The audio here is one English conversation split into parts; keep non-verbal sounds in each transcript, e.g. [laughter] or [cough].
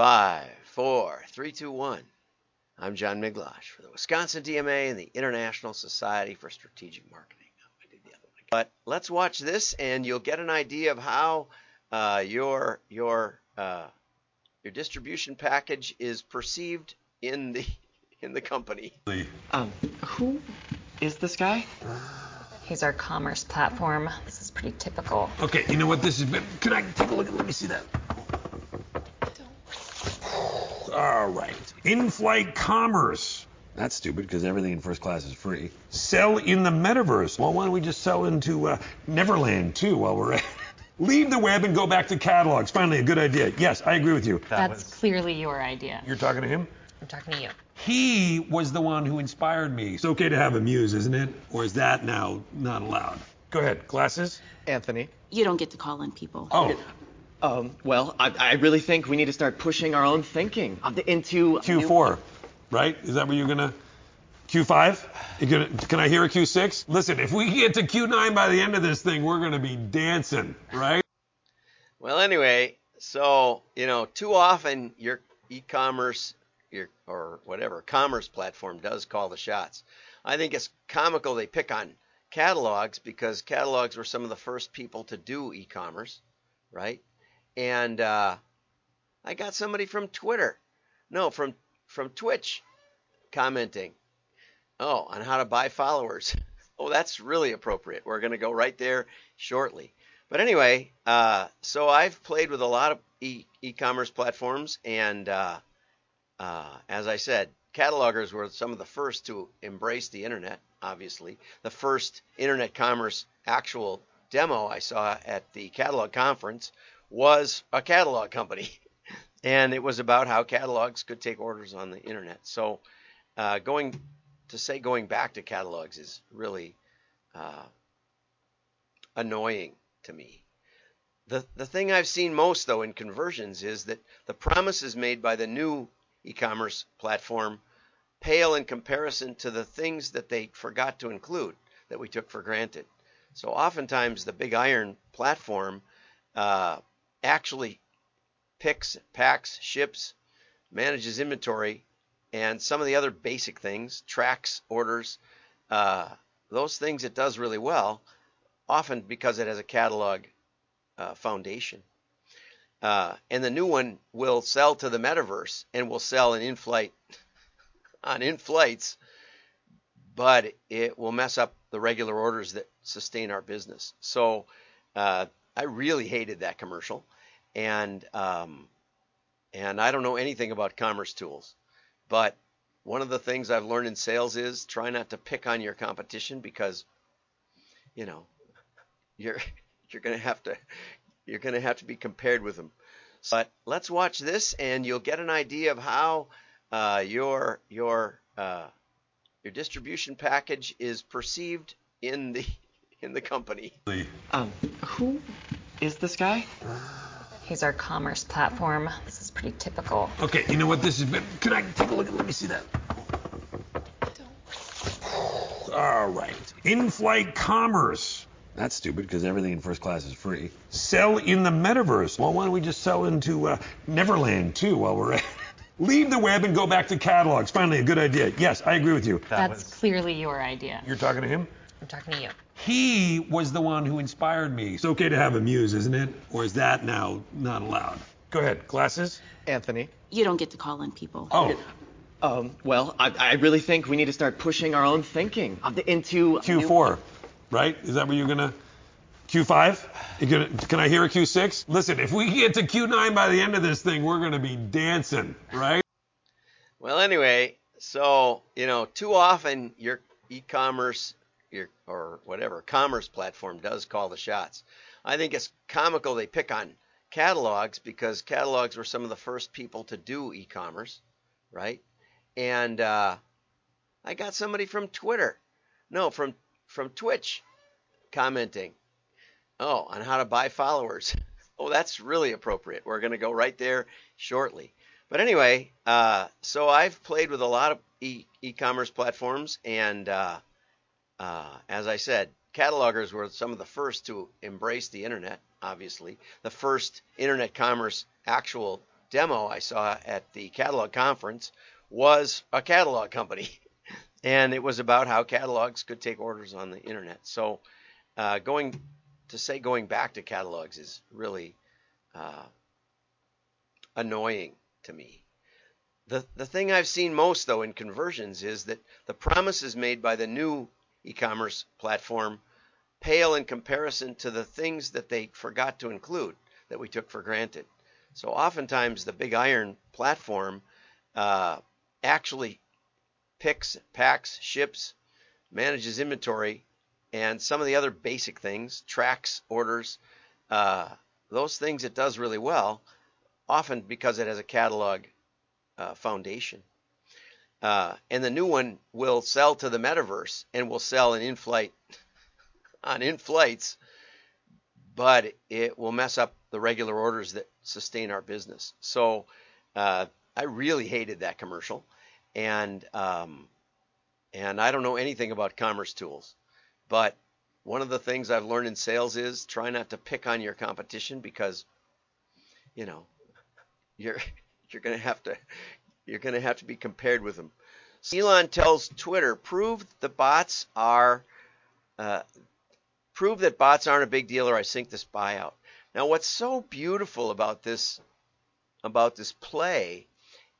Five, four, three, two, one. I'm John Miglosh for the Wisconsin DMA and the International Society for Strategic Marketing. I did the other one. But let's watch this, and you'll get an idea of how uh, your your uh, your distribution package is perceived in the [laughs] in the company. Um, who is this guy? He's our commerce platform. This is pretty typical. Okay, you know what this is? Can I take a look? Let me see that. All right. In-flight commerce. That's stupid because everything in first class is free. Sell in the metaverse. Well, why don't we just sell into uh, Neverland too while we're at it? Leave the web and go back to catalogs. Finally, a good idea. Yes, I agree with you. That's clearly your idea. You're talking to him? I'm talking to you. He was the one who inspired me. It's okay to have a muse, isn't it? Or is that now not allowed? Go ahead. Glasses? Anthony. You don't get to call in people. Oh, Um, well, I, I really think we need to start pushing our own thinking into Q4, right? Is that where you're gonna? Q5? Gonna, can I hear a Q6? Listen, if we get to Q9 by the end of this thing, we're gonna be dancing, right? Well, anyway, so you know, too often your e-commerce, your or whatever commerce platform does call the shots. I think it's comical they pick on catalogs because catalogs were some of the first people to do e-commerce, right? And uh, I got somebody from Twitter, no, from from Twitch, commenting, oh, on how to buy followers. [laughs] oh, that's really appropriate. We're going to go right there shortly. But anyway, uh, so I've played with a lot of e- e-commerce platforms, and uh, uh, as I said, catalogers were some of the first to embrace the internet. Obviously, the first internet commerce actual demo I saw at the catalog conference was a catalog company, [laughs] and it was about how catalogs could take orders on the internet. So, uh, going to say going back to catalogs is really uh, annoying to me. The, the thing I've seen most, though, in conversions is that the promises made by the new e commerce platform pale in comparison to the things that they forgot to include that we took for granted. So oftentimes the big iron platform uh, actually picks, packs, ships, manages inventory, and some of the other basic things, tracks orders, uh, those things it does really well, often because it has a catalog uh, foundation. Uh, and the new one will sell to the metaverse and will sell an in-flight [laughs] on in-flights, but it will mess up the regular orders that sustain our business. So uh, I really hated that commercial, and um, and I don't know anything about Commercetools, but one of the things I've learned in sales is try not to pick on your competition because, you know, you're you're gonna have to you're gonna have to be compared with them. But let's watch this, and you'll get an idea of how uh, your your uh, your distribution package is perceived in the in the company. Um, who is this guy? He's our commerce platform. This is pretty typical. Okay, you know what this is? Can I take a look at? Let me see that. All right. In-flight commerce. That's stupid because everything in first class is free. Sell in the metaverse. Well, why don't we just sell into uh, Neverland too while we're at it? Leave the web and go back to catalogs. Finally, a good idea. Yes, I agree with you. That's clearly your idea. You're talking to him? I'm talking to you. He was the one who inspired me. It's okay to have a muse, isn't it? Or is that now not allowed? Go ahead. Glasses? Anthony. You don't get to call in people. Oh, Um, well, I, I really think we need to start pushing our own thinking into Q4, right? Is that where you're gonna? Q5? Gonna, can I hear a Q6? Listen, if we get to Q9 by the end of this thing, we're gonna be dancing, right? Well, anyway, so you know, too often your e-commerce, your or whatever commerce platform does call the shots. I think it's comical they pick on catalogs because catalogs were some of the first people to do e-commerce, right? And uh, I got somebody from Twitter, no, from from Twitch, commenting, oh, on how to buy followers. [laughs] oh, that's really appropriate. We're going to go right there shortly. But anyway, uh, so I've played with a lot of e- e-commerce platforms, and uh, uh, as I said, catalogers were some of the first to embrace the internet. Obviously, the first internet commerce actual demo I saw at the catalog conference was a catalog company, [laughs] and it was about how catalogs could take orders on the internet. So, uh, going to say going back to catalogs is really uh, annoying to me. The the thing I've seen most though in conversions is that the promises made by the new e-commerce platform pale in comparison to the things that they forgot to include that we took for granted. So oftentimes the big iron platform uh, actually picks, packs, ships, manages inventory, and some of the other basic things, tracks orders, uh, those things it does really well, often because it has a catalog uh, foundation. Uh, and the new one will sell to the metaverse and will sell an in-flight [laughs] on in-flights, but it will mess up the regular orders that sustain our business. So uh, I really hated that commercial, and um, and I don't know anything about Commercetools, but one of the things I've learned in sales is try not to pick on your competition because, you know, [laughs] you're [laughs] you're gonna have to you're gonna have to be compared with them. Elon tells Twitter, prove the bots are uh, prove that bots aren't a big deal or I sink this buyout. Now what's so beautiful about this about this play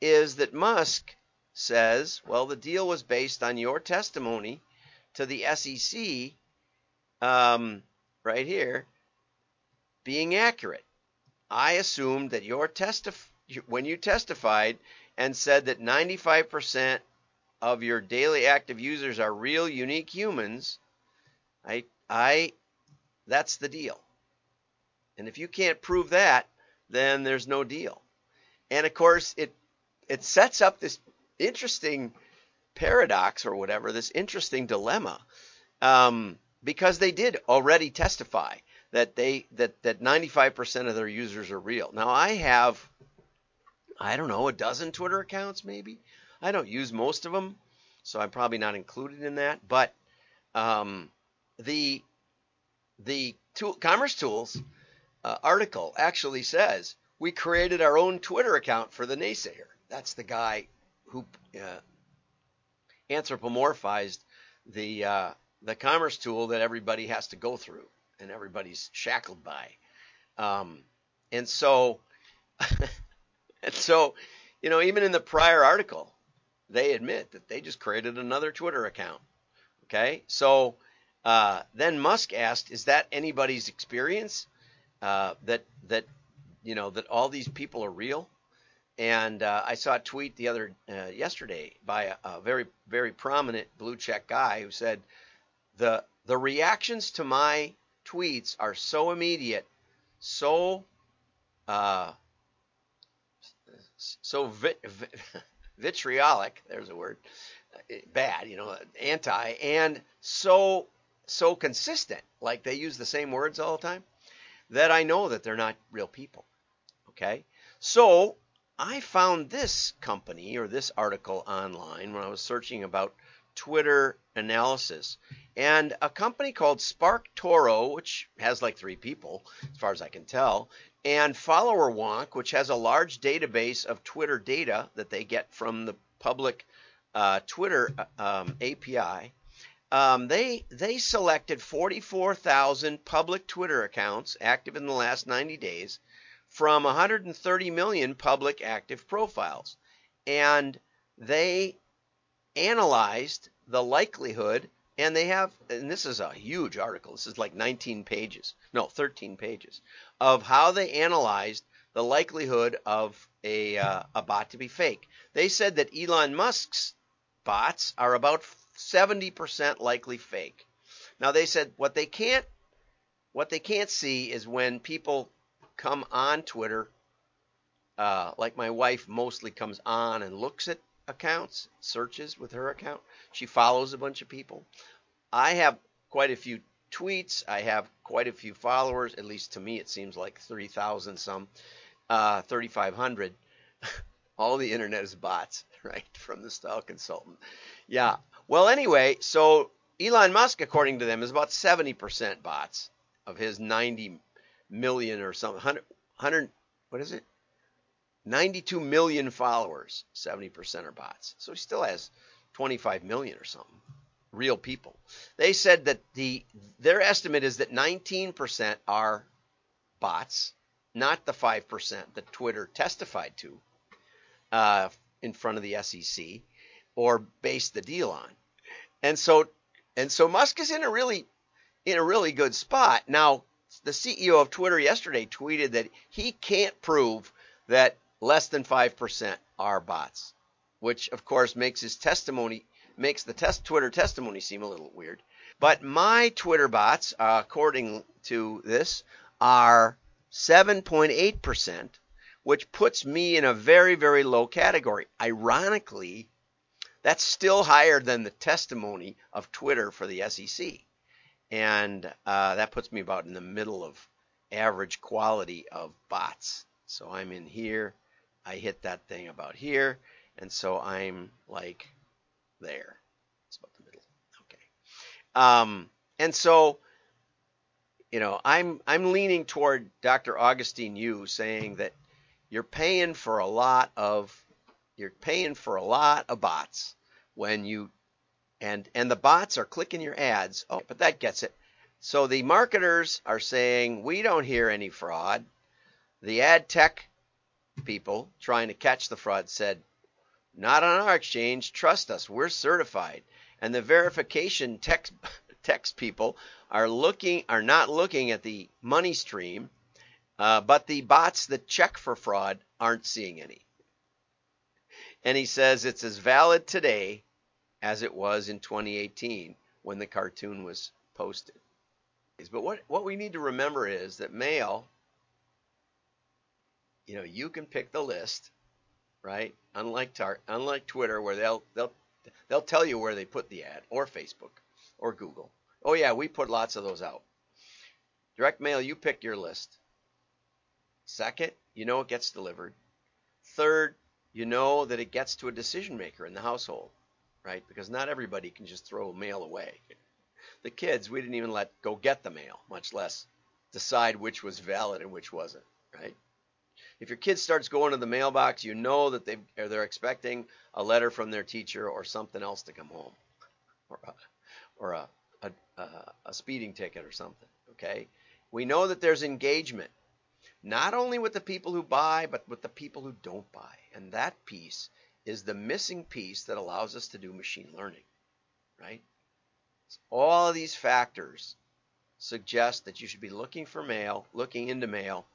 is that Musk says, well, the deal was based on your testimony to the SEC um, right here being accurate. I assumed that your testif- when you testified and said that 95% of your daily active users are real unique humans, I I that's the deal. And if you can't prove that, then there's no deal. And of course, it it sets up this interesting paradox or whatever, this interesting dilemma, um, because they did already testify that they that that 95% of their users are real. Now I have, I don't know, a dozen Twitter accounts maybe. I don't use most of them, so I'm probably not included in that. But um, the the tool, Commercetools uh, article actually says we created our own Twitter account for the naysayer. That's the guy who uh, anthropomorphized the uh, the commerce tool that everybody has to go through and everybody's shackled by. Um, and so, [laughs] and so, you know, even in the prior article, they admit that they just created another Twitter account. Okay, so uh, then Musk asked, "Is that anybody's experience? Uh, that that you know that all these people are real?" And uh, I saw a tweet the other uh, yesterday by a, a, very very prominent blue check guy who said the the reactions to my tweets are so immediate, so uh, so vit, vit, [laughs] vitriolic. There's a word. Uh, bad, you know, anti, and so so consistent, like they use the same words all the time, that I know that they're not real people. Okay? So I found this company or this article online when I was searching about Twitter analysis. And a company called SparkToro, which has like three people, as far as I can tell, and FollowerWonk, which has a large database of Twitter data that they get from the public uh, Twitter uh, um, API um, they they selected 44,000 public Twitter accounts active in the last 90 days from 130 million public active profiles, and they analyzed the likelihood. And they have, and this is a huge article. This is like 19 pages, no, 13 pages, of how they analyzed the likelihood of a uh, a bot to be fake. They said that Elon Musk's bots are about 70% likely fake. Now they said what they can't what they can't see is when people come on Twitter, uh, like my wife mostly comes on and looks at accounts, searches with her account. She follows a bunch of people. I have quite a few tweets. I have quite a few followers. At least to me, it seems like 3,000 some, uh, 3,500. [laughs] All the internet is bots, [laughs] right? From the style consultant. Yeah. Well, anyway, so Elon Musk, according to them, is about 70% bots of his 90 million or something, 100, 100 what is it? 92 million followers, 70% are bots. So he still has 25 million or something real people. They said that the their estimate is that 19% are bots, not the 5% that Twitter testified to uh, in front of the SEC or based the deal on. And so and so Musk is in a really in a really good spot. Now, the CEO of Twitter yesterday tweeted that he can't prove that less than 5% are bots, which of course makes his testimony makes the test Twitter testimony seem a little weird. But my Twitter bots, uh, according to this, are 7.8%, which puts me in a very, very low category. Ironically, that's still higher than the testimony of Twitter for the SEC. And uh, that puts me about in the middle of average quality of bots. So I'm in here. I hit that thing about here. And so I'm like there. It's about the middle. Okay. Um, and so, you know, I'm I'm leaning toward Dr. Augustine Fou saying that you're paying for a lot of you're paying for a lot of bots when you and and the bots are clicking your ads. Oh, but that gets it. So the marketers are saying we don't hear any fraud. The ad tech people trying to catch the fraud said not on our exchange. Trust us. We're certified. And the verification text [laughs] text people are looking are not looking at the money stream, uh, but the bots that check for fraud aren't seeing any. And he says it's as valid today as it was in 2018 when the cartoon was posted. But what, what we need to remember is that mail, you know, you can pick the list right? Unlike tar- unlike Twitter, where they'll they'll they'll tell you where they put the ad, or Facebook, or Google. Oh yeah, we put lots of those out. Direct mail, you pick your list. Second, you know it gets delivered. Third, you know that it gets to a decision maker in the household, right? Because not everybody can just throw mail away. The kids, we didn't even let go get the mail, much less decide which was valid and which wasn't, right? If your kid starts going to the mailbox, you know that they they're expecting a letter from their teacher or something else to come home, or a, or a, a, a speeding ticket or something. Okay, we know that there's engagement, not only with the people who buy, but with the people who don't buy, and that piece is the missing piece that allows us to do machine learning, right? So all of these factors suggest that you should be looking for mail, looking into mail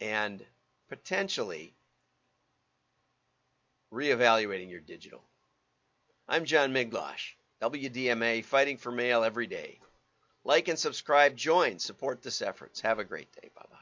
and potentially reevaluating your digital. I'm John Miglosh, WDMA, fighting for mail every day. Like and subscribe, join, support this efforts. Have a great day. Bye bye.